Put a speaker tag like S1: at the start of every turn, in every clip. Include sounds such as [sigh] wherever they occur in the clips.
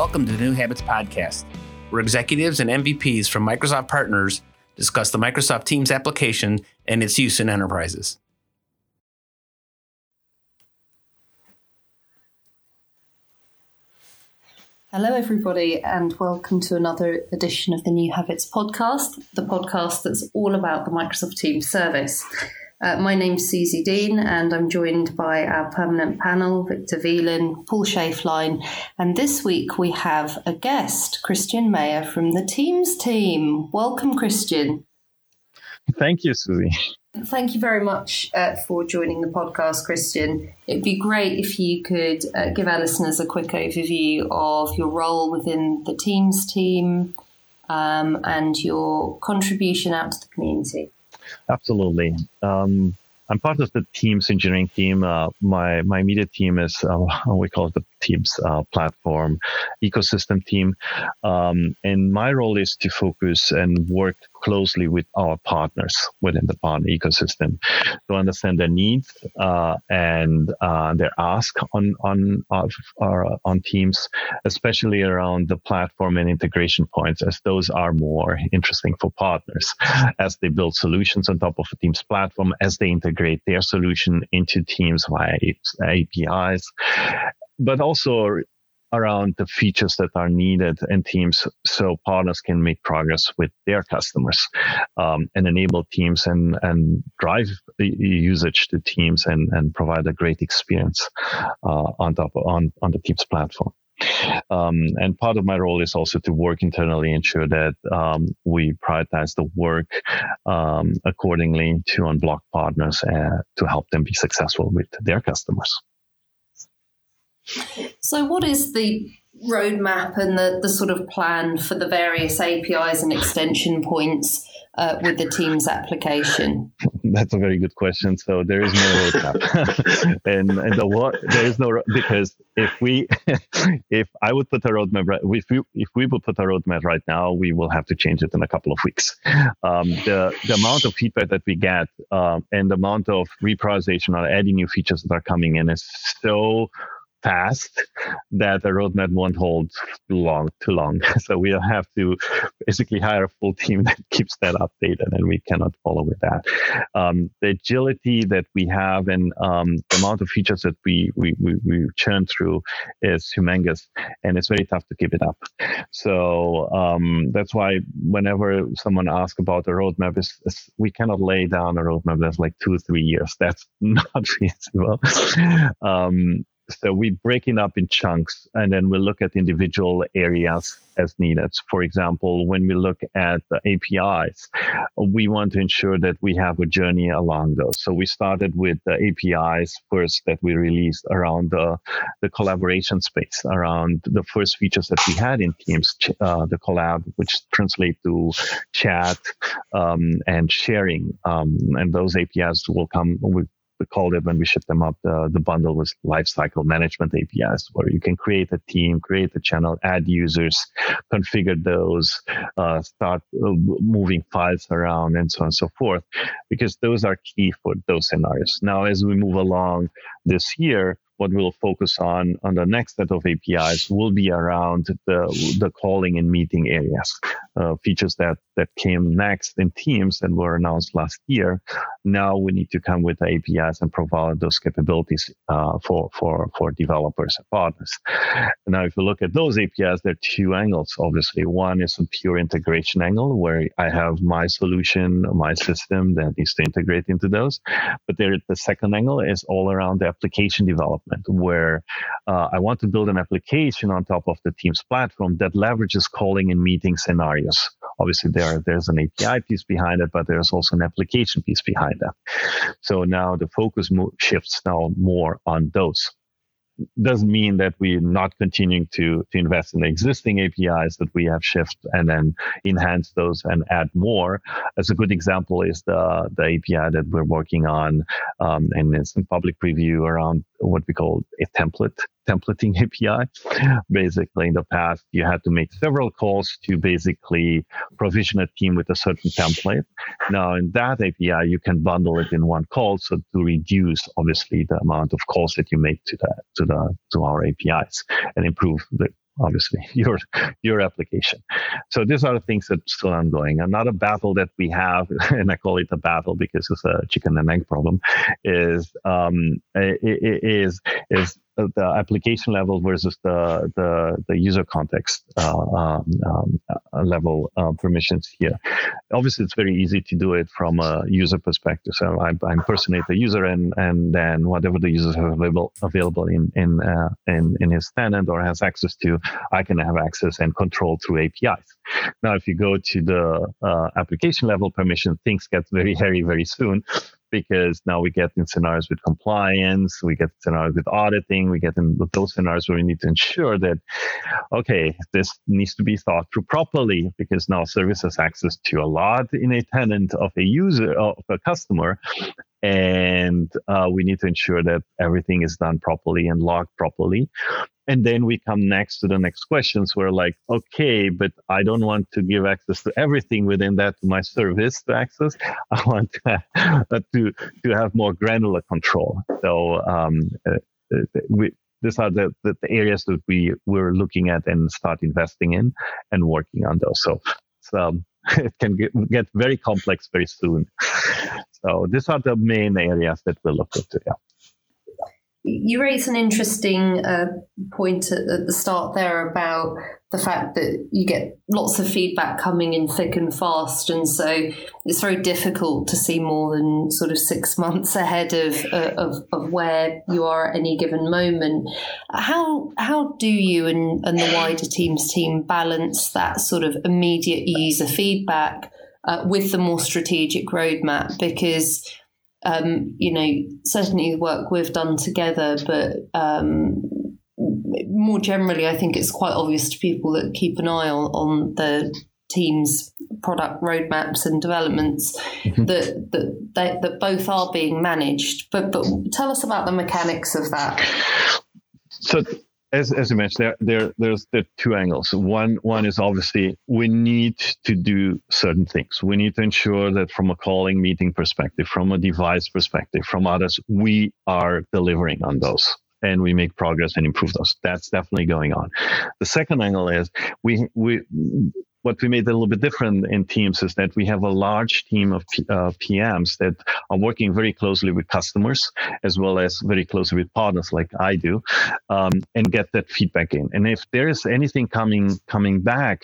S1: Welcome to the New Habits Podcast, where executives and MVPs from Microsoft partners discuss the Microsoft Teams application and its use in enterprises.
S2: Hello, everybody, and welcome to another edition of the New Habits podcast, the podcast that's all about the Microsoft Teams service. Uh, my name's Susie Dean, and I'm joined by our permanent panel, Victor Velan, Paul Schaeflein, and this week we have a guest, Christian Mayer from the Teams team. Welcome, Christian.
S3: Thank you, Susie.
S2: Thank you very much uh, for joining the podcast, Christian. It'd be great if you could uh, give our listeners a quick overview of your role within the Teams team um, and your contribution out to the community.
S3: Absolutely. Um, I'm part of the Teams engineering team. Uh, my my immediate team is uh, we call it the Teams uh, platform ecosystem team, um, and my role is to focus and work closely with our partners within the partner ecosystem to understand their needs uh, and uh, their ask on on on teams, especially around the platform and integration points, as those are more interesting for partners. As they build solutions on top of a team's platform, as they integrate their solution into teams via APIs, but also around the features that are needed in teams so partners can make progress with their customers um, and enable teams and, and drive usage to teams and, and provide a great experience uh, on top on, on the teams platform. Um, and part of my role is also to work internally, ensure that um, we prioritize the work um, accordingly to unblock partners uh, to help them be successful with their customers.
S2: So, what is the roadmap and the, the sort of plan for the various APIs and extension points uh, with the Teams application? [laughs]
S3: That's a very good question. So there is no roadmap, [laughs] and and the what there is no because if we [laughs] if I would put a roadmap right, if we if we would put a roadmap right now, we will have to change it in a couple of weeks. Um, the the amount of feedback that we get um, and the amount of reprioritization or adding new features that are coming in is so fast that the roadmap won't hold too long too long. [laughs] So we'll have to basically hire a full team [laughs] that keeps that updated and we cannot follow with that. Um, the agility that we have and um, the amount of features that we, we, we, we churn through is humongous and it's very tough to keep it up. So um, that's why whenever someone asks about the roadmap we cannot lay down a roadmap that's like two or three years. That's [laughs] not feasible. Um, so we break it up in chunks and then we look at individual areas as needed. For example, when we look at the APIs, we want to ensure that we have a journey along those. So we started with the APIs first that we released around the, the collaboration space, around the first features that we had in Teams, uh, the collab, which translate to chat um, and sharing. Um, and those APIs will come with we called it when we shipped them up. The, the bundle was lifecycle management APIs, where you can create a team, create a channel, add users, configure those, uh, start uh, moving files around, and so on and so forth, because those are key for those scenarios. Now, as we move along this year, what we'll focus on on the next set of APIs will be around the, the calling and meeting areas, uh, features that, that came next in Teams and were announced last year. Now we need to come with the APIs and provide those capabilities uh, for, for, for developers and partners. Now, if you look at those APIs, there are two angles, obviously. One is a pure integration angle where I have my solution, my system that needs to integrate into those. But there, the second angle is all around the application development development where uh, I want to build an application on top of the Teams platform that leverages calling and meeting scenarios. Obviously, there there's an API piece behind it, but there's also an application piece behind that. So now the focus mo- shifts now more on those doesn't mean that we're not continuing to, to invest in the existing APIs that we have shipped and then enhance those and add more. As a good example is the, the API that we're working on um, and it's in public preview around what we call a template templating [laughs] API. Basically, in the past, you had to make several calls to basically provision a team with a certain template. Now, in that API, you can bundle it in one call, so to reduce obviously the amount of calls that you make to the to the to our APIs and improve the obviously [laughs] your your application. So these are the things that still ongoing. Another battle that we have, [laughs] and I call it a battle because it's a chicken and egg problem, is um, is is the application level versus the the, the user context uh, um, um, uh, level uh, permissions here. Obviously, it's very easy to do it from a user perspective. So I, I impersonate the user, and and then whatever the user has available available in in uh, in in his tenant or has access to, I can have access and control through APIs. Now, if you go to the uh, application level permission, things get very hairy very soon because now we get in scenarios with compliance, we get scenarios with auditing, we get in those scenarios where we need to ensure that, okay, this needs to be thought through properly because now service has access to a lot in a tenant of a user, of a customer. And uh, we need to ensure that everything is done properly and logged properly. And then we come next to the next questions where like, okay, but I don't want to give access to everything within that my service to access. I want to, to, to have more granular control. So um, uh, uh, we, these are the, the, areas that we we're looking at and start investing in and working on those. So, so [laughs] it can get, get very complex very soon. So these are the main areas that we'll look into. Yeah.
S2: You raise an interesting uh, point at, at, the start there about the fact that you get lots of feedback coming in thick and fast, and so it's very difficult to see more than sort of six months ahead of uh, of, of, where you are at any given moment. How how do you and, and the wider teams team balance that sort of immediate user feedback uh, with the more strategic roadmap? Because um, you know, certainly the work we've done together, but um, more generally, I think it's quite obvious to people that keep an eye on, on the team's product roadmaps and developments mm-hmm. that that they, that both are being managed. But but tell us about the mechanics of that.
S3: So as, as you mentioned, there, there there's there two angles. One one is obviously we need to do certain things. We need to ensure that from a calling meeting perspective, from a device perspective, from others, we are delivering on those and we make progress and improve those. That's definitely going on. The second angle is we we what we made a little bit different in teams is that we have a large team of uh, PMs that are working very closely with customers as well as very closely with partners like I do, um, and get that feedback in. And if there is anything coming coming back,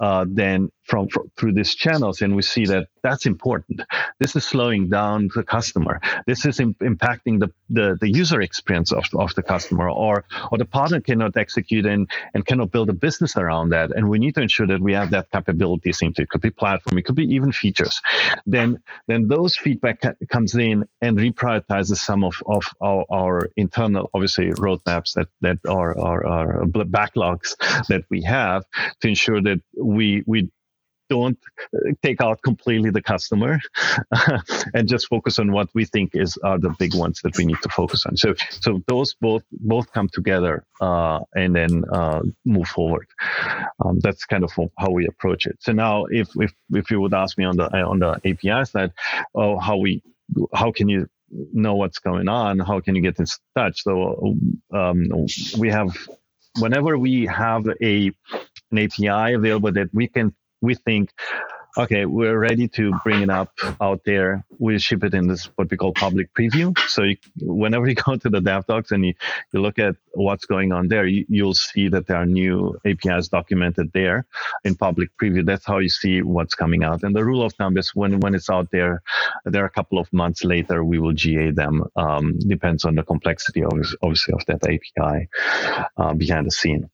S3: uh, then from, from, through these channels, and we see that that's important. This is slowing down the customer. This is Im- impacting the, the, the user experience of, of the customer, or or the partner cannot execute and and cannot build a business around that. And we need to ensure that we have that capabilities into. It could be platform, it could be even features. Then then those feedback comes in and reprioritizes some of, of our, our internal, obviously, roadmaps that, that are, are, are backlogs that we have to ensure that we we don't uh, take out completely the customer [laughs] and just focus on what we think is are the big ones that we need to focus on. So so those both both come together uh, and then uh, move forward. Um, that's kind of how we approach it. So now, if if if you would ask me on the on the API side, oh, how we how can you know what's going on? How can you get in touch? So um, we have whenever we have a an API available that we can we think, okay, we're ready to bring it up out there. We'll ship it in this what we call public preview. So you, whenever you [laughs] go to the dev docs and you, you look at what's going on there, you, you'll see that there are new APIs documented there in public preview. That's how you see what's coming out. And the rule of thumb is when when it's out there, there are a couple of months later we will GA them. Um, depends on the complexity, obviously, of that API uh, behind the scene.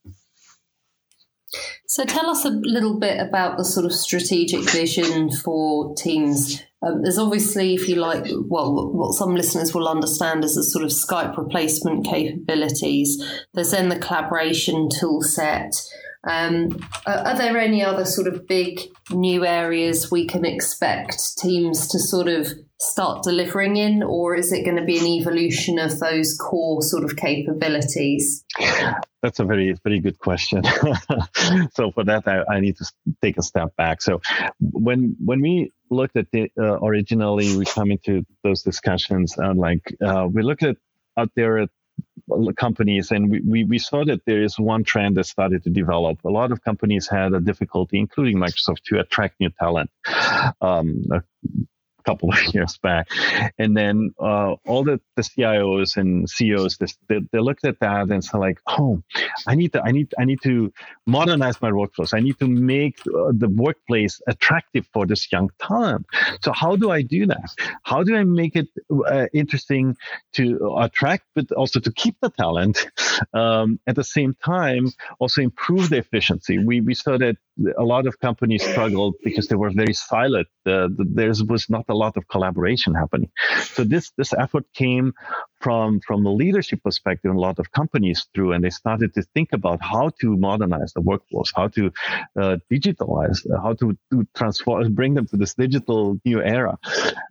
S2: So tell us a little bit about the sort of strategic vision for teams. Um, there's obviously, if you like, well, what some listeners will understand as the sort of Skype replacement capabilities. There's then the collaboration tool set. Um, are there any other sort of big new areas we can expect teams to sort of start delivering in, or is it going to be an evolution of those core sort of capabilities?
S3: That's a very, very good question. [laughs] so for that, I, I, need to take a step back. So when when we looked at it uh, originally, we come into those discussions and like uh, we looked at out there at companies, and we, we, we saw that there is one trend that started to develop. A lot of companies had a difficulty, including Microsoft, to attract new talent. Um, couple [laughs] of years back. And then uh, all the, the CIOs and CEOs, they, they looked at that and said like, oh, I need to, I need, I need to modernize my workflows. I need to make uh, the workplace attractive for this young talent. So how do I do that? How do I make it uh, interesting to attract, but also to keep the talent? Um, at the same time, also improve the efficiency. We, we saw that a lot of companies struggled because they were very silent. Uh, there was not a lot of collaboration happening. So this this effort came from from the leadership perspective in a lot of companies through, and they started to think about how to modernize the workforce, how to uh, digitalize, how to, to transform, bring them to this digital new era.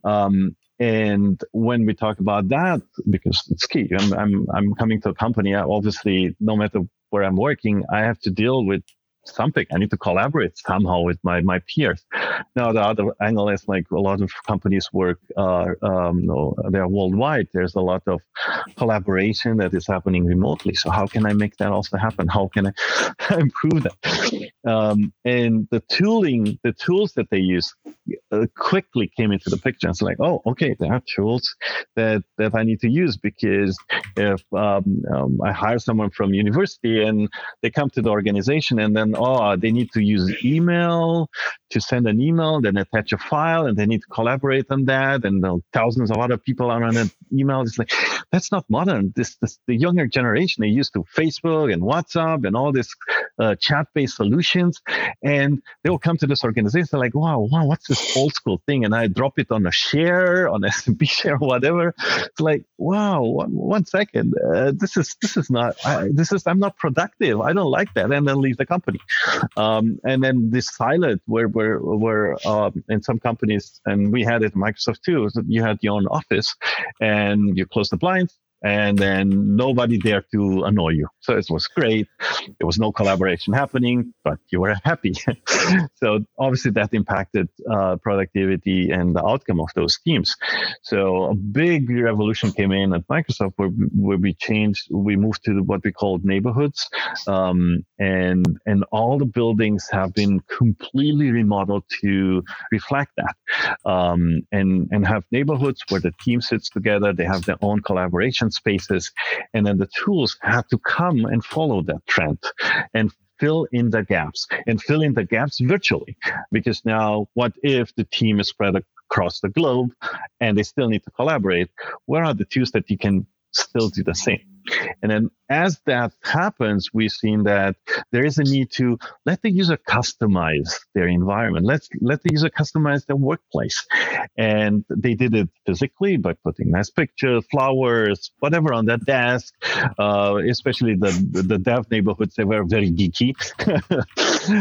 S3: Um, and when we talk about that, because it's key, I'm, I'm, I'm coming to a company, obviously, no matter where I'm working, I have to deal with something. I need to collaborate somehow with my, my peers. Now, the other angle is like a lot of companies work, uh, um, they're worldwide. There's a lot of collaboration that is happening remotely. So how can I make that also happen? How can I [laughs] improve that? Um, and the tooling, the tools that they use uh, quickly came into the picture. It's like, oh, okay, there are tools that, that I need to use because if um, um I hire someone from university and they come to the organization and then oh, they need to use email to send an email, then attach a file, and they need to collaborate on that. And thousands of other people are on an email. It's like that's not modern. This, this the younger generation they used to Facebook and WhatsApp and all these uh, chat-based solutions, and they will come to this organization. They're like, wow, wow, what's this old school thing? And I drop it on a share, on SMB [laughs] share, whatever. It's like, wow, one, one second, uh, this is this is not. I, this is I'm not productive. I don't like that, and then leave the company. Um, and then this pilot where where where um, in some companies, and we had it at Microsoft too, you had your own office, and you close the blinds, and then nobody dared to annoy you. So it was great. There was no collaboration happening, but you were happy. [laughs] so obviously that impacted uh, productivity and the outcome of those teams. So a big revolution came in at Microsoft where, where we changed, we moved to what we called neighborhoods, um, and and all the buildings have been completely remodeled to reflect that, um, and and have neighborhoods where the team sits together. They have their own collaboration spaces. And then the tools had to come and follow that trend and fill in the gaps and fill in the gaps virtually. Because now, what if the team is spread across the globe and they still need to collaborate? Where are the tools that you can still do the same? And then as that happens, we've seen that there is a need to let the user customize their environment. Let's let the user customize their workplace. And they did it physically by putting nice pictures, flowers, whatever on that desk. Uh, especially the, the dev neighborhoods, they were very geeky,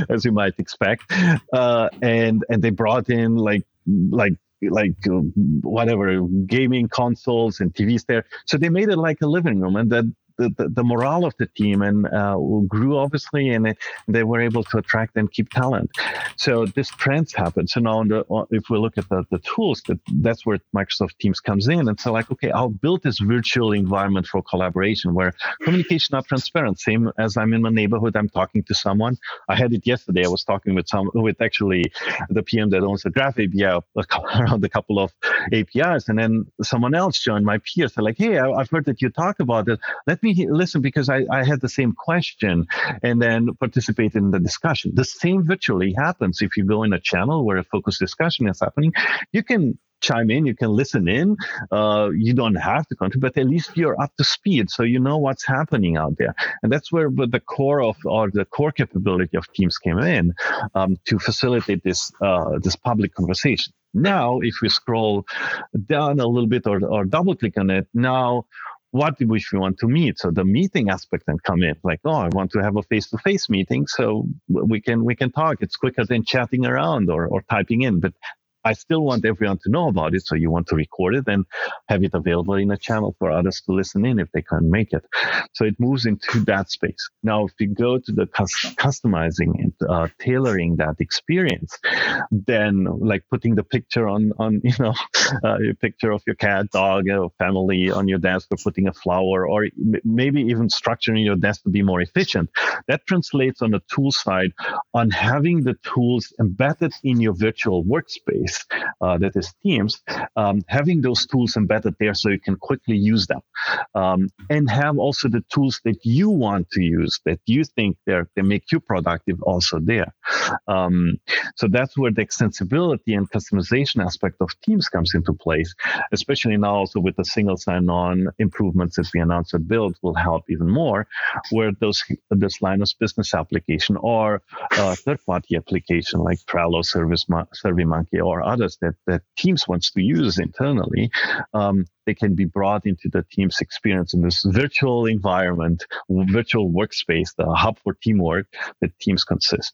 S3: [laughs] as you might expect. Uh, and and they brought in like like like uh, whatever gaming consoles and TVs there. So they made it like a living room, and that the, the, the, morale of the team and uh, grew obviously and it, they were able to attract and keep talent. So this trends happened. So now the, if we look at the, the tools that that's where microsoft teams comes in. And so like okay i'll build this virtual environment for collaboration where communication are transparent same as i'm in my neighborhood i'm talking to someone. I had it yesterday. I was talking with some with actually the pm that owns the graph api [laughs] around a couple of apis and then someone else joined my peers they're like hey i've heard that you talk about it. Let me listen because I, I had the same question and then participate in the discussion. The same virtually happens if you go in a channel where a focused discussion is happening. You can chime in, you can listen in. Uh, you don't have to contribute, but at least you're up to speed, so you know what's happening out there. And that's where the core of or the core capability of Teams came in um, to facilitate this uh, this public conversation. Now, if we scroll down a little bit or, or double click on it, now what do we want to meet? So the meeting aspect can come in, like, oh, I want to have a face-to-face meeting, so we can we can talk. It's quicker than chatting around or, or typing in. But I still want everyone to know about it. So you want to record it and have it available in a channel for others to listen in if they can't make it. So it moves into that space. Now, if you go to the customizing and uh, tailoring that experience, then like putting the picture on, on [laughs] you know, uh, a picture of your cat, dog, or family on your desk, or putting a flower, or maybe even structuring your desk to be more efficient. That translates on the tool side on having the tools embedded in your virtual workspace, uh, that is Teams, um, having those tools embedded there so you can quickly use them, um, and have also the tools that you want to use that you think they they make you productive also there. Um, so that's where the extensibility and customization aspect of Teams comes into place, especially now also with the single sign-on improvements that we announced at Build will help even more, where those this Linus business application or a third-party application like Trello, Service SurveyMonkey, or others that that Teams wants to use internally, um, they can be brought into the Teams experience in this virtual environment, virtual workspace, the hub for teamwork that Teams consists.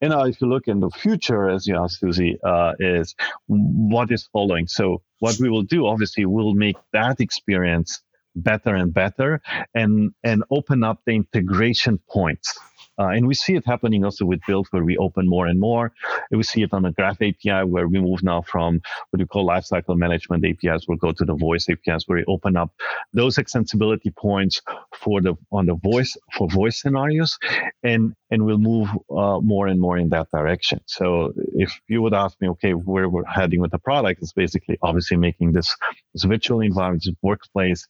S3: And now, if you look in the future, as you asked, Susie, uh, is what is following. So what we will do, obviously, we'll make that experience better and better and and open up the integration points uh, and we see it happening also with Build, where we open more and more. And we see it on the Graph API, where we move now from what we call lifecycle management APIs. We'll go to the voice APIs, where we open up those extensibility points for the on the voice for voice scenarios, and and we'll move uh, more and more in that direction. So if you would ask me, okay, where we're heading with the product, it's basically obviously making this, this virtual environment, this workplace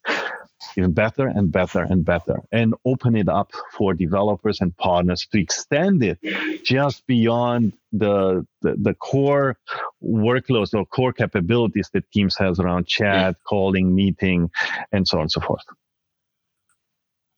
S3: even better and better and better and open it up for developers and partners to extend it just beyond the, the, the core workloads or core capabilities that teams has around chat calling meeting and so on and so forth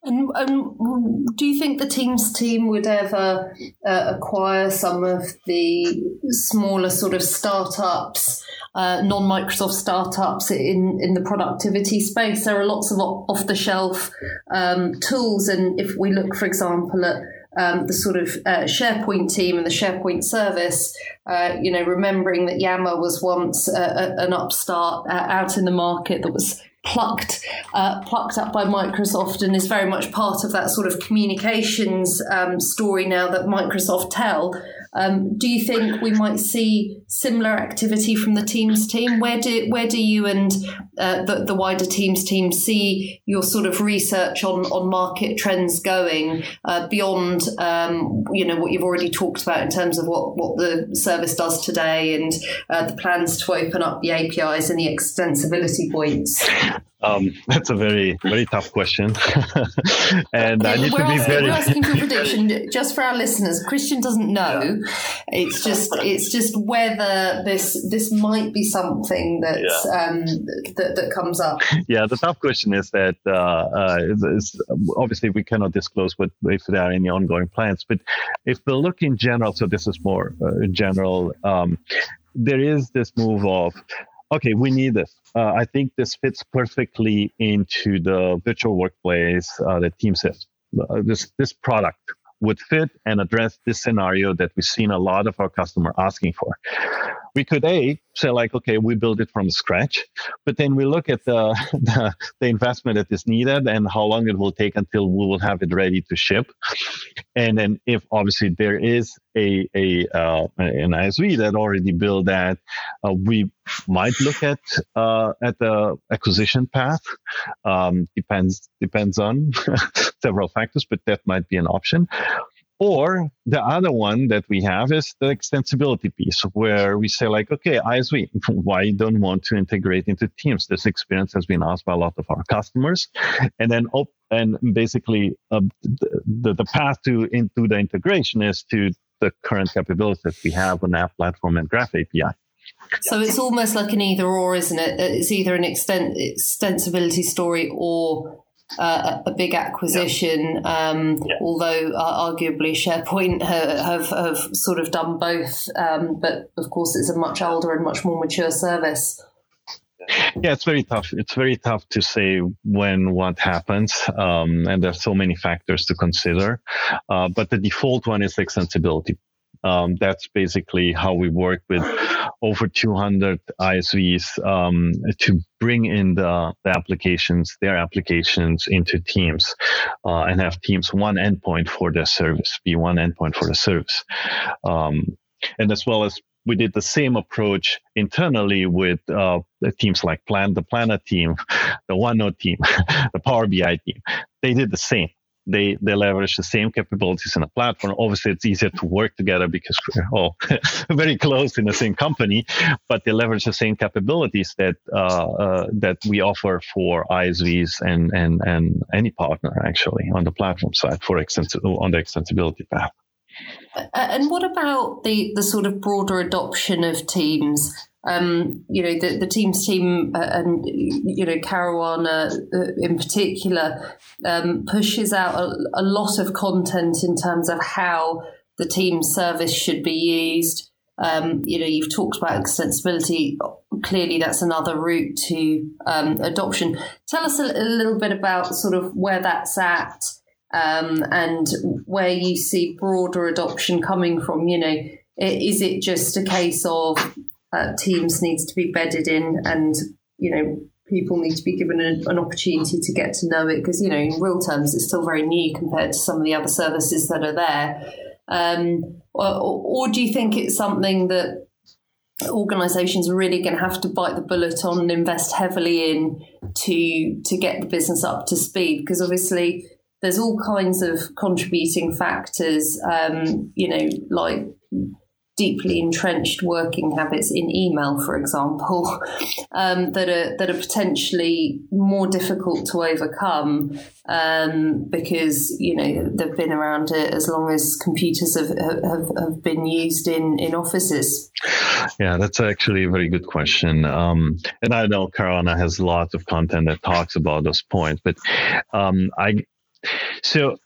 S2: and, and, do you think the Teams team would ever uh, acquire some of the smaller sort of startups, uh, non Microsoft startups in, in the productivity space? There are lots of off the shelf um, tools. And if we look, for example, at um, the sort of uh, SharePoint team and the SharePoint service, uh, you know, remembering that Yammer was once an upstart uh, out in the market that was plucked uh, plucked up by Microsoft and is very much part of that sort of communications um, story now that Microsoft tell. Um, do you think we might see similar activity from the Teams team? Where do where do you and uh, the, the wider Teams team see your sort of research on on market trends going uh, beyond um, you know what you've already talked about in terms of what what the service does today and uh, the plans to open up the APIs and the extensibility points?
S3: Um, [laughs] that's a very, very tough question. [laughs] and I need
S2: we're
S3: to be
S2: asking,
S3: very.
S2: We're asking for [laughs] prediction just for our listeners. Christian doesn't know. It's just, it's just whether this this might be something that yeah. um, that, that comes up.
S3: Yeah, the tough question is that uh, uh, is, obviously we cannot disclose what if there are any ongoing plans. But if we look in general, so this is more uh, general. Um, there is this move of okay, we need this. Uh, I think this fits perfectly into the virtual workplace uh, that Teams has. Uh, this this product would fit and address this scenario that we've seen a lot of our customer asking for we could a say like okay we build it from scratch. But then we look at the, [laughs] the, the investment that is needed and how long it will take until we will have it ready to ship. And then if obviously there is a, a uh, an isv that already built that uh, we might look at uh, at the acquisition path. Um, depends depends on [laughs] several factors but that might be an option or the other one that we have is the extensibility piece, where we say like, okay, ISV, why don't want to integrate into Teams? This experience has been asked by a lot of our customers, and then op- and basically uh, the, the path to into the integration is to the current capabilities that we have on App Platform and Graph API.
S2: So it's almost like an either or, isn't it? It's either an extent extensibility story or uh, a big acquisition, um, yeah. although uh, arguably SharePoint have, have sort of done both. Um, but of course, it's a much older and much more mature service.
S3: Yeah, it's very tough. It's very tough to say when what happens, um, and there's so many factors to consider. Uh, but the default one is extensibility. Um, that's basically how we work with over 200 ISVs um, to bring in the, the, applications, their applications into Teams, uh, and have Teams one endpoint for their service, be one endpoint for the service, um, and as well as we did the same approach internally with uh, teams like Plan, the Planner team, [laughs] the OneNote team, [laughs] the Power BI team. They did the same they they leverage the same capabilities in a platform. Obviously, it's easier to work together because we're all [laughs] very close in the same company, but they leverage the same capabilities that uh, uh, that we offer for ISVs and and and any partner actually on the platform side for extens- on the extensibility path.
S2: And what about the the sort of broader adoption of teams? Um, you know, the, the Teams team uh, and, you know, Karuana uh, in particular um, pushes out a, a, lot of content in terms of how the team service should be used. Um, you know, you've talked about extensibility. Clearly, that's another route to um, adoption. Tell us a, a, little bit about sort of where that's at um, and where you see broader adoption coming from. You know, is it just a case of uh, teams needs to be bedded in and you know people need to be given a, an opportunity to get to know it because you know in real terms it's still very new compared to some of the other services that are there. Um, or, or, do you think it's something that organizations are really going to have to bite the bullet on and invest heavily in to to get the business up to speed? Because obviously there's all kinds of contributing factors um, you know like deeply entrenched working habits in email, for example, [laughs] um, that are that are potentially more difficult to overcome um, because you know they've been around as long as computers have, have, have been used in in offices.
S3: Yeah, that's actually a very good question. Um, and I know Karuana has lots of content that talks about those points, but um, I so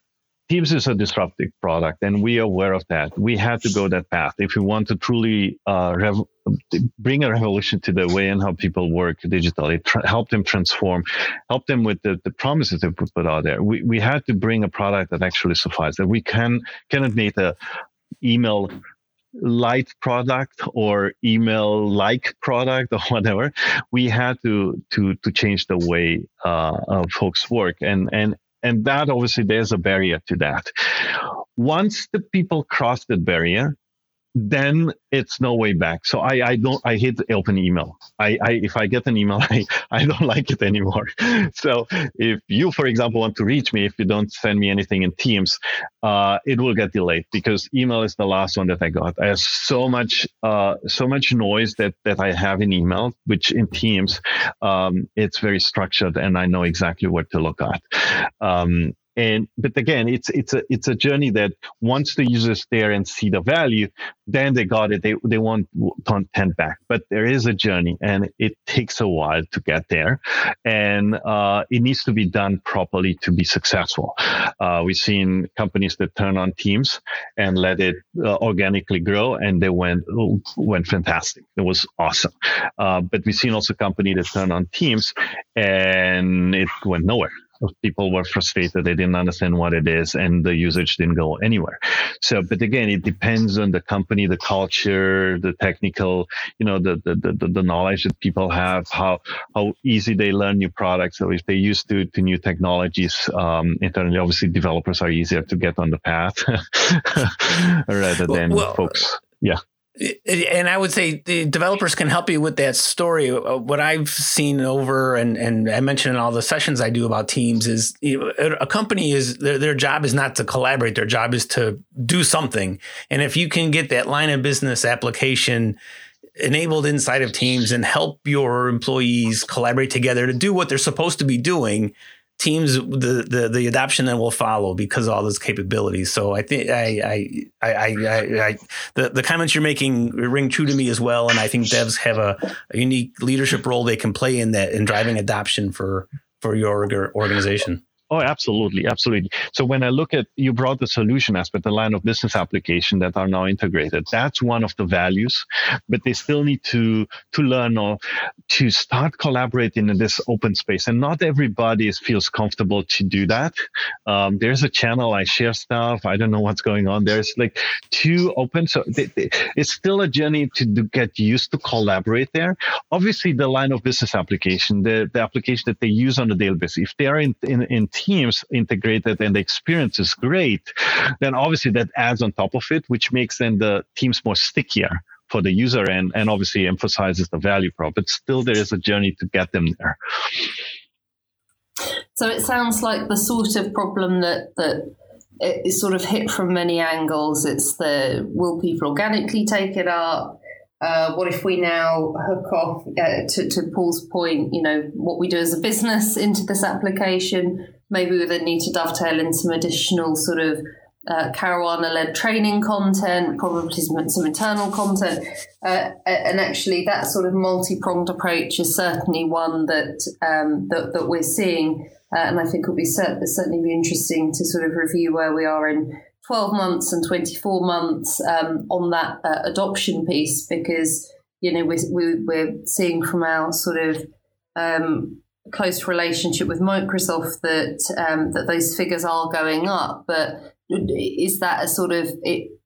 S3: Teams is a disruptive product, and we are aware of that. We had to go that path if we want to truly uh, rev- bring a revolution to the way and how people work digitally, tra- help them transform, help them with the, the promises that we put out there. We, we had to bring a product that actually suffices. That we can cannot make a email light product or email like product [laughs] or whatever we had to to to change the way uh, folks work and and and that obviously there's a barrier to that. Once the people cross that barrier, then it's no way back. So I, I don't I hate open email. I, I if I get an email, [laughs] I, I don't like it anymore. [laughs] So if you, for example, want to reach me, if you don't send me anything in Teams, uh, it will get delayed because email is the last one that I got. I have so much uh, so much noise that that I have in email, which in Teams, um, it's very structured and I know exactly what to look at. Um, and but again it's it's a it's a journey that once the users there and see the value then they got it. They, they want content back. But there is a journey and it takes a while to get there. And uh, it needs to be done properly to be successful. Uh, we've seen companies that turn on teams and let it uh, organically grow and they went went fantastic. It was awesome. Uh, but we've seen also company that turn on teams and it went nowhere people were frustrated. They didn't understand what it is and the usage didn't go anywhere. So but again it depends on the company the culture the technical you know the the, the, the knowledge that people have how how easy they learn new products so if they're used to, to new technologies um, internally. Obviously developers are easier to get on the path [laughs] rather than well, folks. Yeah
S1: and I would say the developers can help you with that story. Uh, what I've seen over, and, and I mentioned in all the sessions I do about teams, is you know, a company is their, their job is not to collaborate. Their job is to do something. And if you can get that line of business application enabled inside of teams and help your employees collaborate together to do what they're supposed to be doing, teams the, the the adoption that will follow because of all those capabilities. So I think I I I, I, I the the comments you're making ring true to me as well, and I think devs have a, a unique leadership role they can play in that in driving adoption for for your organization.
S3: Oh, absolutely, absolutely. So when I look at you brought the solution aspect, the line of business application that are now integrated. That's one of the values, but they still need to to learn or to start collaborating in this open space. And not everybody feels comfortable to do that. Um, there's a channel I share stuff. I don't know what's going on. There's like too open, so they, they, it's still a journey to, to get used to collaborate there. Obviously, the line of business application, the the application that they use on a daily basis, if they are in in, in teams integrated and the experience is great, then obviously that adds on top of it, which makes then the teams more stickier for the user and, and obviously emphasizes the value prop. But still, there is a journey to get them there.
S2: So it sounds like the sort of problem that that is sort of hit from many angles. It's the will people organically take it up? Uh, what if we now hook off uh, to, to Paul's point? You know what we do as a business into this application maybe we then need to dovetail in some additional sort of uh, Karuana led training content, probably some, some internal content. Uh, and actually, that sort of multi pronged approach is certainly one that, um, that, that, we're seeing. Uh, and I think it'll be cert- certainly be interesting to sort of review where we are in 12 months and 24 months um, on that uh, adoption piece because, you know, we're, we're seeing from our sort of um, close relationship with Microsoft that um, that those figures are going up. But is that a sort of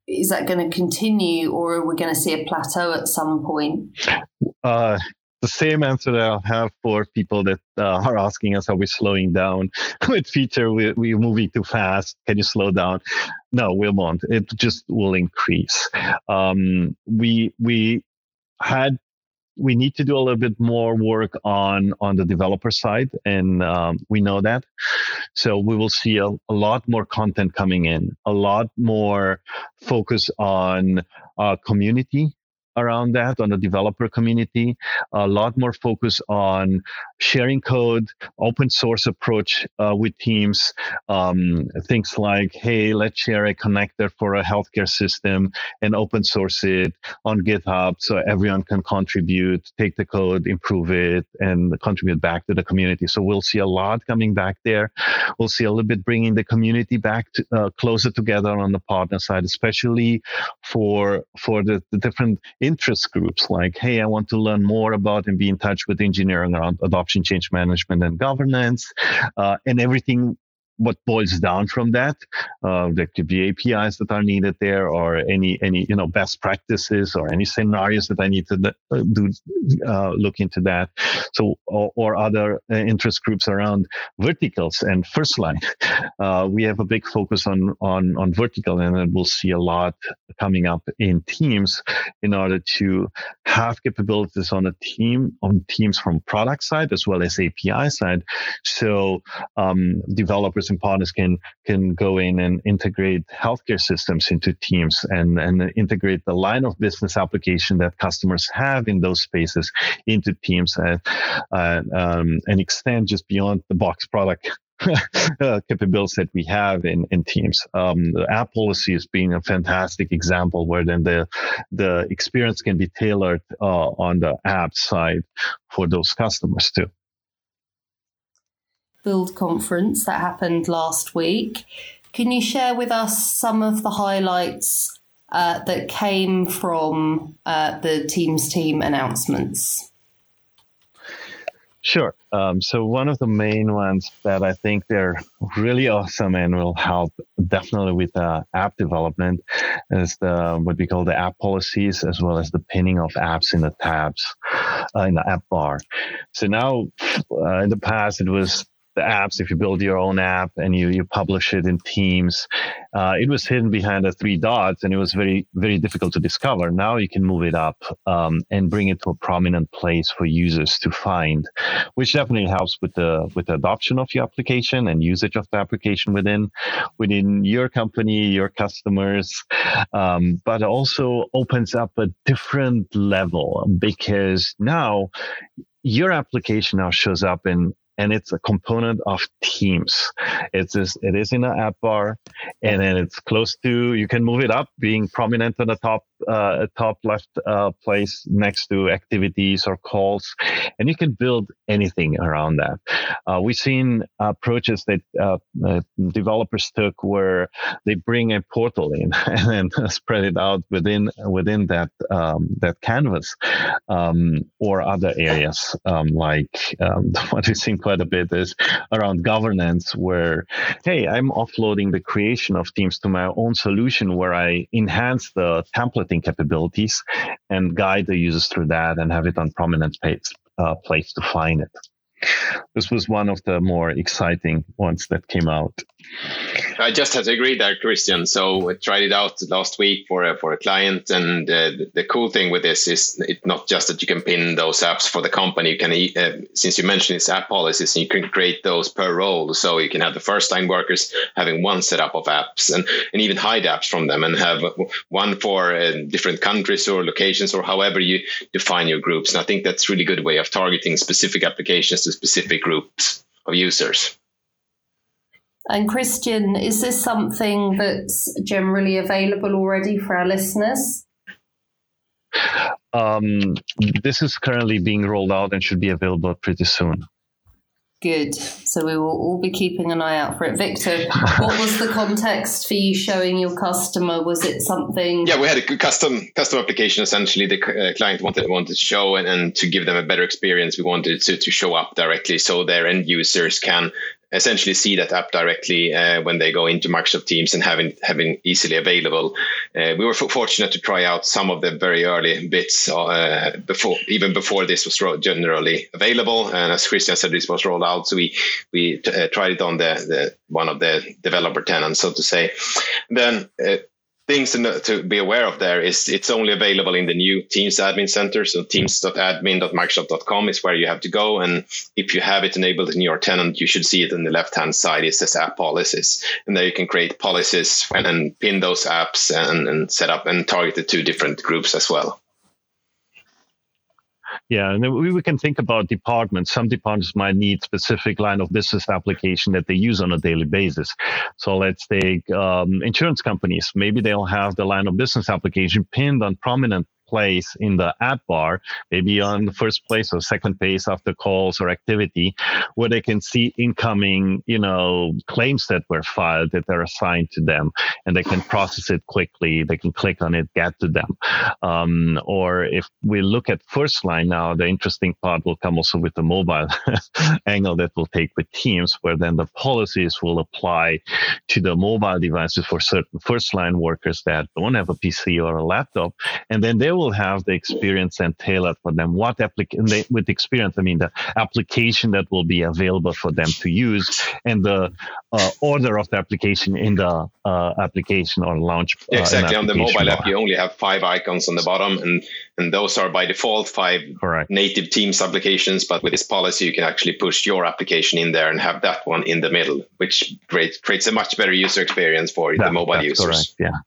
S2: is that going to continue, or are we going to see a plateau at some point?
S3: Uh, the same answer that I'll have for people that uh, are asking us, are we slowing down [laughs] with feature? We, we're moving too fast. Can you slow down? No, we won't. It just will increase. Um, we we had we need to do a little bit more work on on the developer side and um, we know that. So we will see a, a, lot more content coming in a lot more focus on uh, community around that on the developer community, a lot more focus on sharing code, open source approach uh, with teams, um, things like, hey, let's share a connector for a healthcare system and open source it on GitHub so everyone can contribute, take the code, improve it, and contribute back to the community. So we'll see a lot coming back there. We'll see a little bit bringing the community back to, uh, closer together on the partner side, especially for for the, the different interest groups like, hey, I want to learn more about and be in touch with engineering around adoption change management and governance uh, and everything what boils down from that. Uh, there could be APIs that are needed there, or any any you know best practices, or any scenarios that I need to uh, do uh, look into that. So or, or other uh, interest groups around verticals and first line. [laughs] Uh, we have a big focus on on on vertical, and we'll see a lot coming up in teams in order to have capabilities on a team on teams from product side as well as API side. So um, developers and partners can can go in and integrate healthcare systems into teams and and integrate the line of business application that customers have in those spaces into teams and uh, um, and extend just beyond the box product [laughs] uh, capabilities that we have in, in teams. Um, the app policy has been a fantastic example where then the the experience can be tailored uh, on the app side for those customers too.
S2: Build conference that happened last week. Can you share with us some of the highlights uh, that came from uh, the Teams team announcements?
S3: Sure. Um, so one of the main ones that I think they're really awesome and will help definitely with uh, app development is the what we call the app policies as well as the pinning of apps in the tabs uh, in the app bar. So now, uh, in the past, it was the apps, if you build your own app and you, you publish it in Teams, uh, it was hidden behind the three dots and it was very, very difficult to discover. Now you can move it up um, and bring it to a prominent place for users to find, which definitely helps with the with the adoption of your application and usage of the application within within your company, your customers, um, but also opens up a different level because now your application now shows up in and it's a component of Teams. It's just, it is in an app bar, and then it's close to. You can move it up, being prominent on the top uh, top left uh, place next to activities or calls, and you can build anything around that. Uh, we've seen approaches that uh, uh, developers took where they bring a portal in [laughs] and then [laughs] spread it out within within that um, that canvas um, or other areas um, like um, [laughs] what we've seen quite a bit is around governance where hey i'm offloading the creation of teams to my own solution where i enhance the capabilities and guide the users through that and have it on prominent uh, place to find it this was one of the more exciting ones that came out.
S4: I just have to agree there, Christian. So I tried it out last week for a, for a client, and uh, the cool thing with this is it's not just that you can pin those apps for the company. You can, uh, since you mentioned it's app policies, you can create those per role. So you can have the first line workers having one setup of apps, and and even hide apps from them, and have one for uh, different countries or locations or however you define your groups. And I think that's really good way of targeting specific applications to specific groups of users.
S2: And Christian, is this something that's generally available already for our listeners?
S3: Um, this is currently being rolled out and should be available pretty soon.
S2: Good. So we will all be keeping an eye out for it. Victor, what was the context for you showing your customer? Was it something?
S4: Yeah, we had a custom custom application. Essentially, the uh, client wanted wanted to show and, and to give them a better experience. We wanted to to show up directly so their end users can essentially see that app directly uh, when they go into Microsoft Teams and having having easily available. Uh, we were fortunate to try out some of the very early bits uh, before even before this was generally available. And as Christian said, this was rolled out, so we we t- uh, tried it on the, the one of the developer tenants, so to say. Then uh, things to, to, be aware of there is it's only available in the new Teams admin center. So teams.admin.microsoft.com is where you have to go. And if you have it enabled in your tenant, you should see it on the left hand side. It says app policies. And there you can create policies and, and pin those apps and, and set up and target the two different groups as well.
S3: Yeah, and we, we can think about departments. Some departments might need specific line of business application that they use on a daily basis. So let's take um, insurance companies. Maybe they'll have the line of business application pinned on prominent place in the app bar, maybe on the first place or second place after calls or activity, where they can see incoming, you know, claims that were filed that are assigned to them, and they can process it quickly. They can click on it, get to them. Um, or if we look at first line now, the interesting part will come also with the mobile [laughs] angle that we'll take with Teams, where then the policies will apply to the mobile devices for certain first line workers that don't have a PC or a laptop, and then they will have the experience and tailored for them. What application with experience, I mean the application that will be available for them to use, and the uh, order of the application in the uh, application or launch.
S4: Uh, exactly. On the mobile app, you only have five icons on the bottom, and and those are by default five
S3: Correct.
S4: native Teams applications. But with this policy, you can actually push your application in there and have that one in the middle, which creates creates a much better user experience for that, the mobile users.
S3: Correct. Yeah.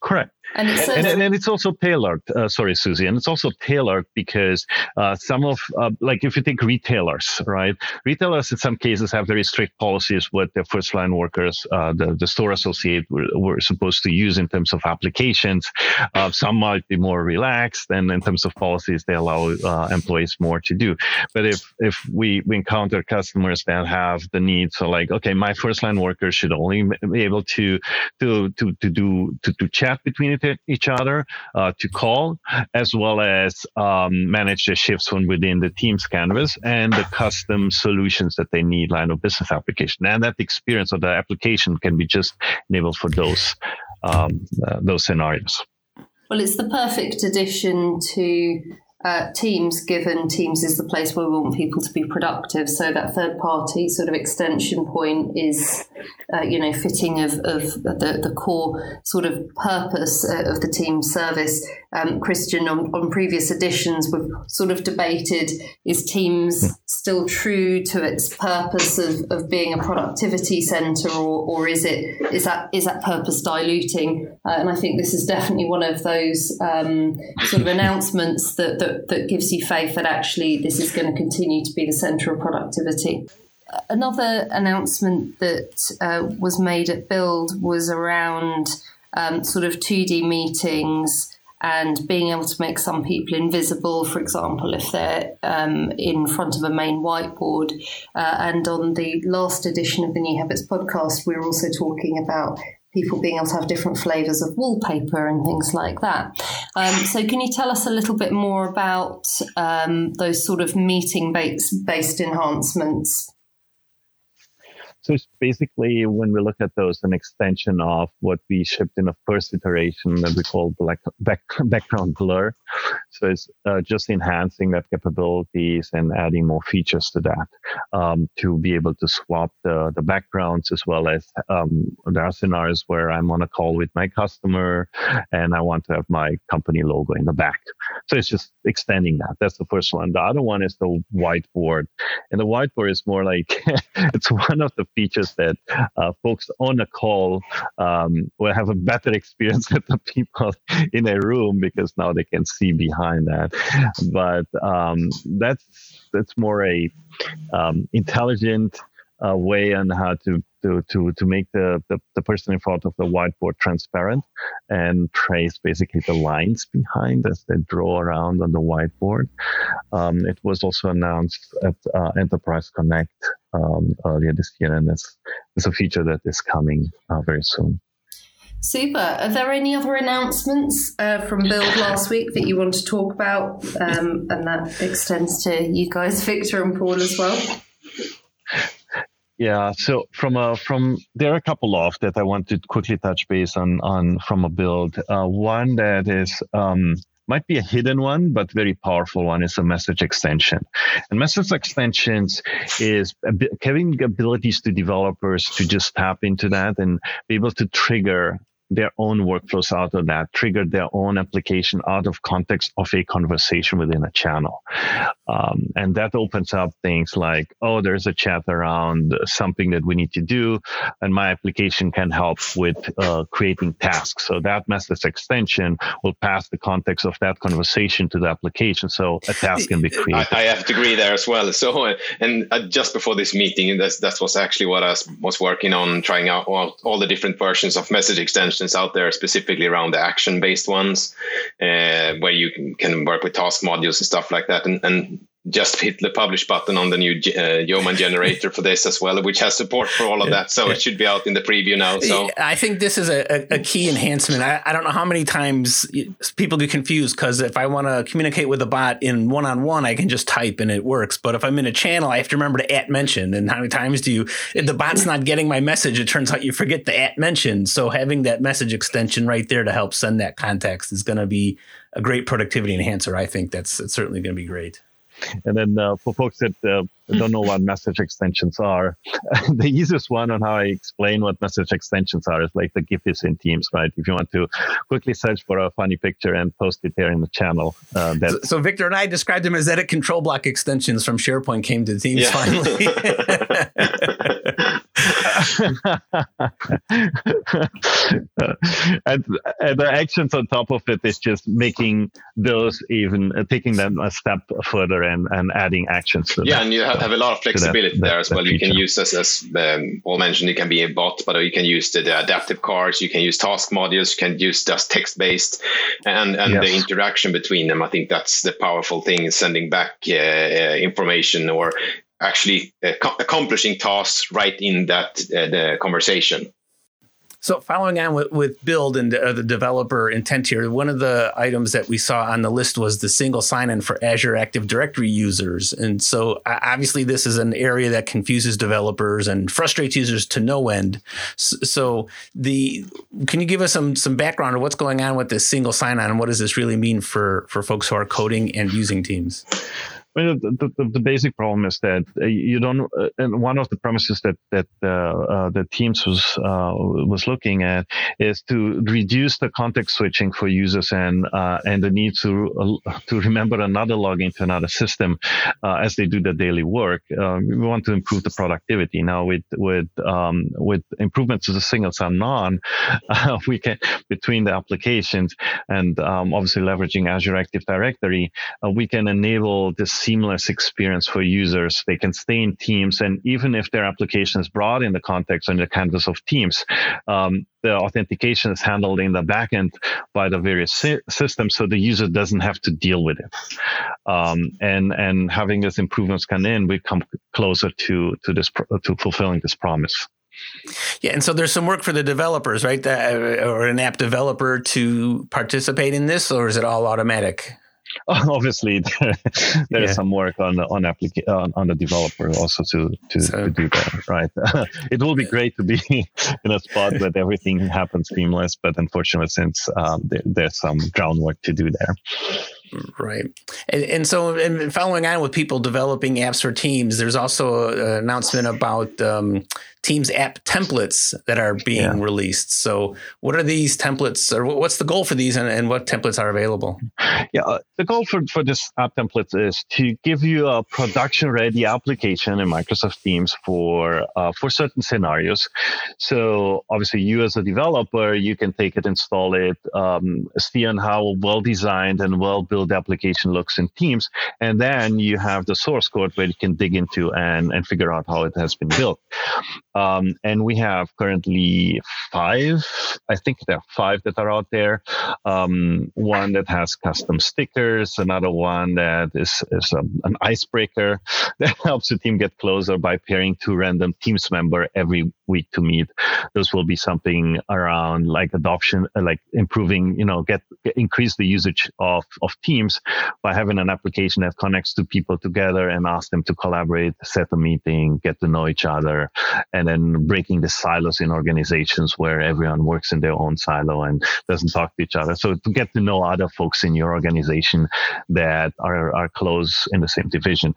S3: Correct. And, it says- and, and, it's also tailored. Uh, sorry, Susie. And it's also tailored because uh, some of, uh, like if you think retailers, right? Retailers in some cases have very strict policies what their first line workers, uh, the, the store associate were, were, supposed to use in terms of applications. Uh, some might be more relaxed and in terms of policies, they allow uh, employees more to do. But if, if we, we encounter customers that have the need, so like, okay, my first line workers should only be able to, to, to, to do, to, to chat between each other uh, to call, as well as um, manage the shifts from within the Teams canvas and the custom solutions that they need, line of business application. And that experience of the application can be just enabled for those um, uh, those scenarios.
S2: Well, it's the perfect addition to uh, Teams, given Teams is the place where we want people to be productive. So that third party sort of extension point is, uh, you know, fitting of, of the, the core sort of purpose uh, of the team service. Um, Christian, on, on previous editions, we've sort of debated is Teams hmm. still true to its purpose of, of being a productivity center, or, or is it is that is that purpose diluting? Uh, and I think this is definitely one of those um, sort of [laughs] announcements that, that that, gives you faith that actually this is going to continue to be the centre of productivity. Another announcement that uh, was made at Build was around um, sort of 2D meetings and being able to make some people invisible, for example, if they're um, in front of a main whiteboard. Uh, and on the last edition of the New Habits podcast, we were also talking about people being able to have different flavors of wallpaper and things like that. Um, so, can you tell us a little bit more about um, those sort of meeting based enhancements?
S3: So basically when we look at those, an extension of what we shipped in the first iteration that we call black, back, background blur. So it's uh, just enhancing that capabilities and adding more features to that um, to be able to swap the, the backgrounds as well as um, there are scenarios where I'm on a call with my customer and I want to have my company logo in the back. So it's just extending that. That's the first one. The other one is the whiteboard. And the whiteboard is more like [laughs] it's one of the features that uh, folks on a call um, will have a better [laughs] experience with the people in a room because now they can see behind that. But um, that's that's more a um, intelligent uh, way on how to to to to make the, the, the person in front of the whiteboard transparent and trace basically the lines behind as they draw around on the whiteboard. Um, it was also announced at uh, Enterprise Connect um, earlier this year, and it's, it's a feature that is coming uh, very soon.
S2: Super. Are there any other announcements uh, from Build last week that you want to talk about? Um, and that extends to you guys, [laughs] Victor and Paul, as well.
S3: Yeah, so from a from there are a couple of that I want to quickly touch base on on from a build. Uh, one that is um, might be a hidden one, but very powerful one is a message extension. And message extensions is giving abilities to developers to just tap into that and be able to trigger their own workflows out of that, trigger their own application out of context of a conversation within a channel. Um, and that opens up things like, oh, there's a chat around something that we need to do, and my application can help with uh, creating tasks. So that message extension will pass the context of that conversation to the application, so a task can be created.
S4: I, I have to agree there as well. So, and uh, just before this meeting, that's, that was actually what I was working on, trying out all, all the different versions of message extensions out there, specifically around the action-based ones, uh, where you can work with task modules and stuff like that. And, and just hit the publish button on the new uh, Yeoman generator for this as well, which has support for all of that. So it should be out in the preview now. So
S1: I think this is a, a key enhancement. I, I, don't know how many times people get confused because if I want to communicate with a bot in one on one, I can just type and it works. But if I'm in a channel, I have to remember to at mention. And how many times do you, if the bot's not getting my message, it turns out you forget the at mention. So having that message extension right there to help send that context is going to be a great productivity enhancer. I think that's certainly going to be great.
S3: And then uh, for folks that uh, don't know what message extensions are, [laughs] the easiest one on how I explain what message extensions are is like the GIF is in Teams, right? If you want to quickly search for a funny picture and post it there in the channel.
S1: Uh, so, so, Victor and I described them as edit control block extensions from SharePoint came to Teams yeah. finally. [laughs] [laughs] [laughs]
S3: and, and, the actions on top of it is just making those even uh, taking them a step further and, and adding actions.
S4: to yeah, that, and you have, have, a lot of flexibility that, there as well. You can use this as um, Paul mentioned, it can be a bot, but you can use the, the, adaptive cards, you can use task modules, you can use just text based, and and yes. the interaction between them. I think that's the powerful thing: sending back uh, uh, information or actually uh, accomplishing tasks right in that uh, the conversation.
S1: So, following on with, with build and uh, the developer intent here, one of the items that we saw on the list was the single sign in for Azure Active Directory users. And so, obviously, this is an area that confuses developers and frustrates users to no end. So, the can you give us some some background of what's going on with this single sign on and what does this really mean for for folks who are coding and using teams?
S3: I mean, the, the, the, basic problem is that uh, you don't, uh, and one of the premises that that uh, uh, the teams was uh, was looking at is to reduce the context switching for users and and the need to to remember another login to another system as they do their daily work. we want to improve the productivity. Now, with with um, with improvements to the single sign-on, [laughs] we can between the applications and um, obviously leveraging Azure Active Directory, we can enable this seamless experience for users. They can stay in Teams, and even if their application is brought in the context and the canvas of Teams, um, the authentication is handled in the backend by the various systems, so the user doesn't have to deal with it. Um, and and having these improvements come in, we come closer to to this to fulfilling this promise.
S1: Yeah, and so there's some work for the developers, right? That, or an app developer to participate in this, or is it all automatic? [laughs]
S3: obviously there, there's yeah. some work on the on applica- on, on the developer also to to, so, to do that right [laughs] it will be great to be [laughs] in a spot where everything happens seamless but unfortunately since um, there, there's some groundwork to do there
S1: Right. And, and so, and following on with people developing apps for teams, there's also an announcement about um, Teams app templates that are being yeah. released. So, what are these templates, or what's the goal for these, and, and what templates are available?
S3: Yeah, uh, the goal for, for this app template is to give you a production ready application in Microsoft Teams for uh, for certain scenarios. So, obviously, you as a developer, you can take it, install it, um, see on how well designed and well built the application looks in Teams, and then you have the source code where you can dig into and and figure out how it has been built. Um, and we have currently five, I think there are five that are out there. Um, one that has custom stickers, another one that is, is a, an icebreaker [laughs] that helps the team get closer by pairing two random Teams member every week to meet. Those will be something around like adoption, like improving, you know, get, get increase the usage of, of Teams by having an application that connects two people together and ask them to collaborate, set a meeting, get to know each other, and then breaking the silos in organizations where everyone works in their own silo and doesn't talk to each other. So to get to know other folks in your organization that are, are close in the same division.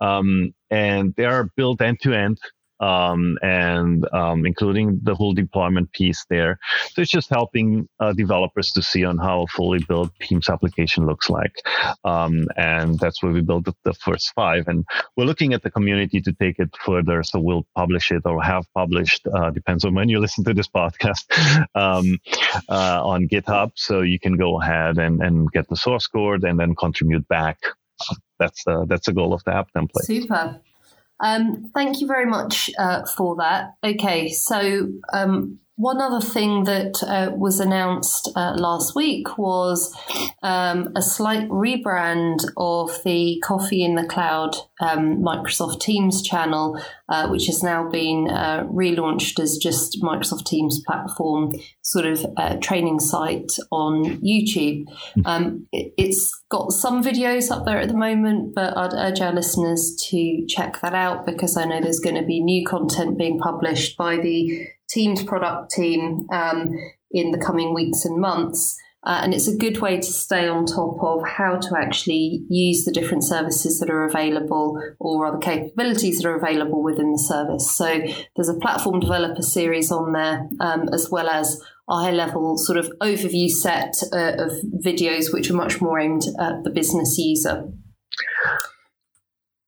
S3: Um, and they are built end to end um, and um, including the whole deployment piece there. So it's just helping uh, developers to see on how a fully built Teams application looks like. Um, and that's where we built the, the, first five. And we're looking at the community to take it further. So we'll publish it or have published, uh, depends on when you [laughs] listen to this podcast, [laughs] um, uh, on GitHub. So you can go ahead and, and get the source code and then contribute back. That's the, that's the goal of the app template.
S2: Super. Um, thank you very much uh, for that. Okay, so um, one other thing that uh, was announced uh, last week was um, a slight rebrand of the Coffee in the Cloud um, Microsoft Teams channel, uh, which has now been uh, relaunched as just Microsoft Teams platform sort of uh, training site on YouTube. Hmm. Um, it, has got some videos up there at the moment, but I'd urge our listeners to check that out because I know there's going to be new content being published by the Teams product team um, in the coming weeks and months. Uh, and it's a good way to stay on top of how to actually use the different services that are available or other capabilities that are available within the service. So there's a platform developer series on there, um, as well as a high level sort of overview set uh, of videos, which are much more aimed at the business user.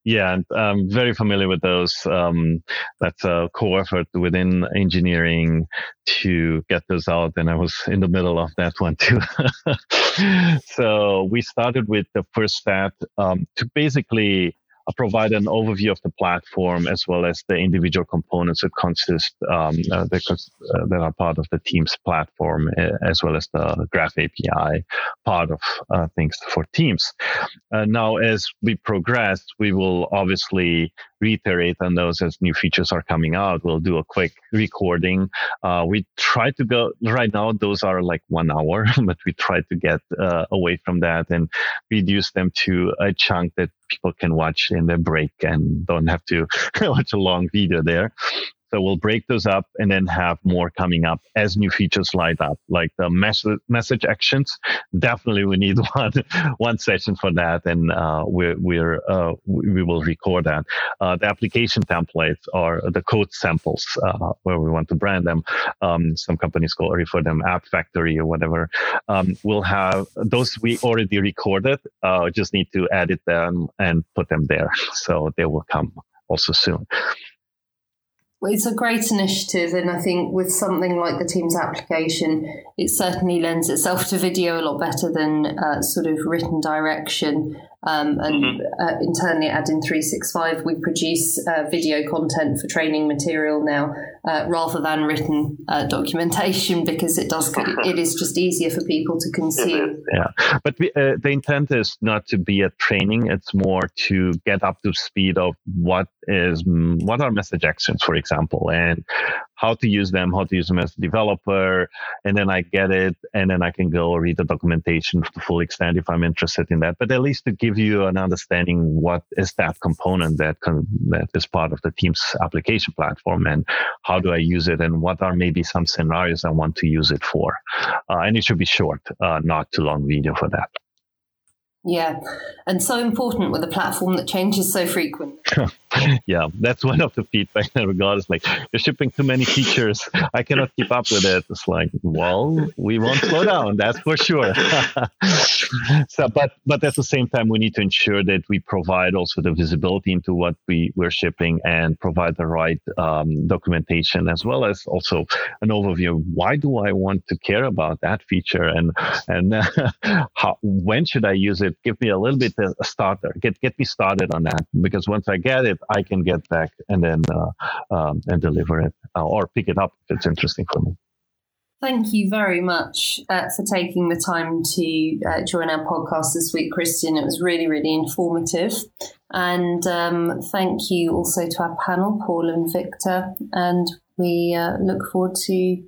S3: Yeah, I'm very familiar with those. Um, that's a core effort within engineering to get those out, and I was in the middle of that one too. [laughs] so we started with the first stat um, to basically uh, provide an overview of the platform as well as the individual components that consist um, uh, that, uh, that, are part of the Teams platform, uh, as well as the Graph API part of uh, things for Teams. Uh, now, as we progress, we will obviously reiterate on those as new features are coming out. We'll do a quick recording. Uh, we try to go right now; those are like one hour, [laughs] but we try to get uh, away from that and reduce them to a chunk that people can watch in their break and don't have to [laughs] watch a long video there. So we'll break those up and then have more coming up as new features light up, like the message message actions. Definitely, we need [laughs] one one session for that, and uh, we're, we're uh, we will record that. Uh, the application templates are the code samples uh, where we want to brand them. Um, some companies call refer them App Factory or whatever. Um, we'll have those we already recorded. Uh, just need to edit them and put them there, so they will come also soon
S2: it's a great initiative, and I think with something like the Teams application, it certainly lends itself to video a lot better than uh, sort of written direction. Um, and mm-hmm. uh, internally at Addin 365, we produce uh, video content for training material now uh, rather than written uh, documentation [laughs] because it does it is just easier for people to consume.
S3: Yeah, but we, uh, the intent is not to be a training; it's more to get up to speed of what is what are message actions, for example, and how to use them, how to use them as a developer, and then I get it, and then I can go read the documentation to the full extent if I'm interested in that. But at least to give you an understanding what is that component that con- that is part of the team's application platform, and how do I use it, and what are maybe some scenarios I want to use it for. Uh, and it should be short, uh, not too long video for that.
S2: Yeah, and so important with a platform that changes so frequently. [laughs]
S3: yeah, that's one of the feedback [laughs] that we got is like, you're shipping too many features. I cannot keep up with it. It's like, well, we won't slow down, that's for sure. [laughs] so, but but at the same time, we need to ensure that we provide also the visibility into what we we're shipping and provide the right um, documentation as well as also an overview. Why do I want to care about that feature and and uh, [laughs] how when should I use it? Give me a little bit of a starter. Get get me started on that because once I get it, I can get back and then uh, um, and deliver it uh, or pick it up if it's interesting for me.
S2: Thank you very much uh, for taking the time to uh, join our podcast this week, Christian. It was really, really informative. And um, thank you also to our panel, Paul and Victor. And we uh, look forward to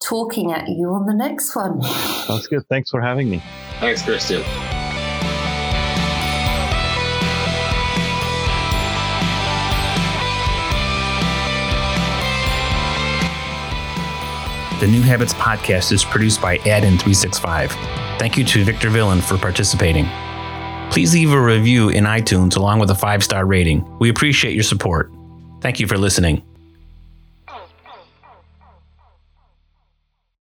S2: talking at you on the next one.
S3: Sounds good. Thanks for having me.
S4: Thanks, Christian.
S1: The New Habits podcast is produced by Addin 365. Thank you to Victor Villan for participating. Please leave a review in iTunes along with a five star rating. We appreciate your support. Thank you for listening.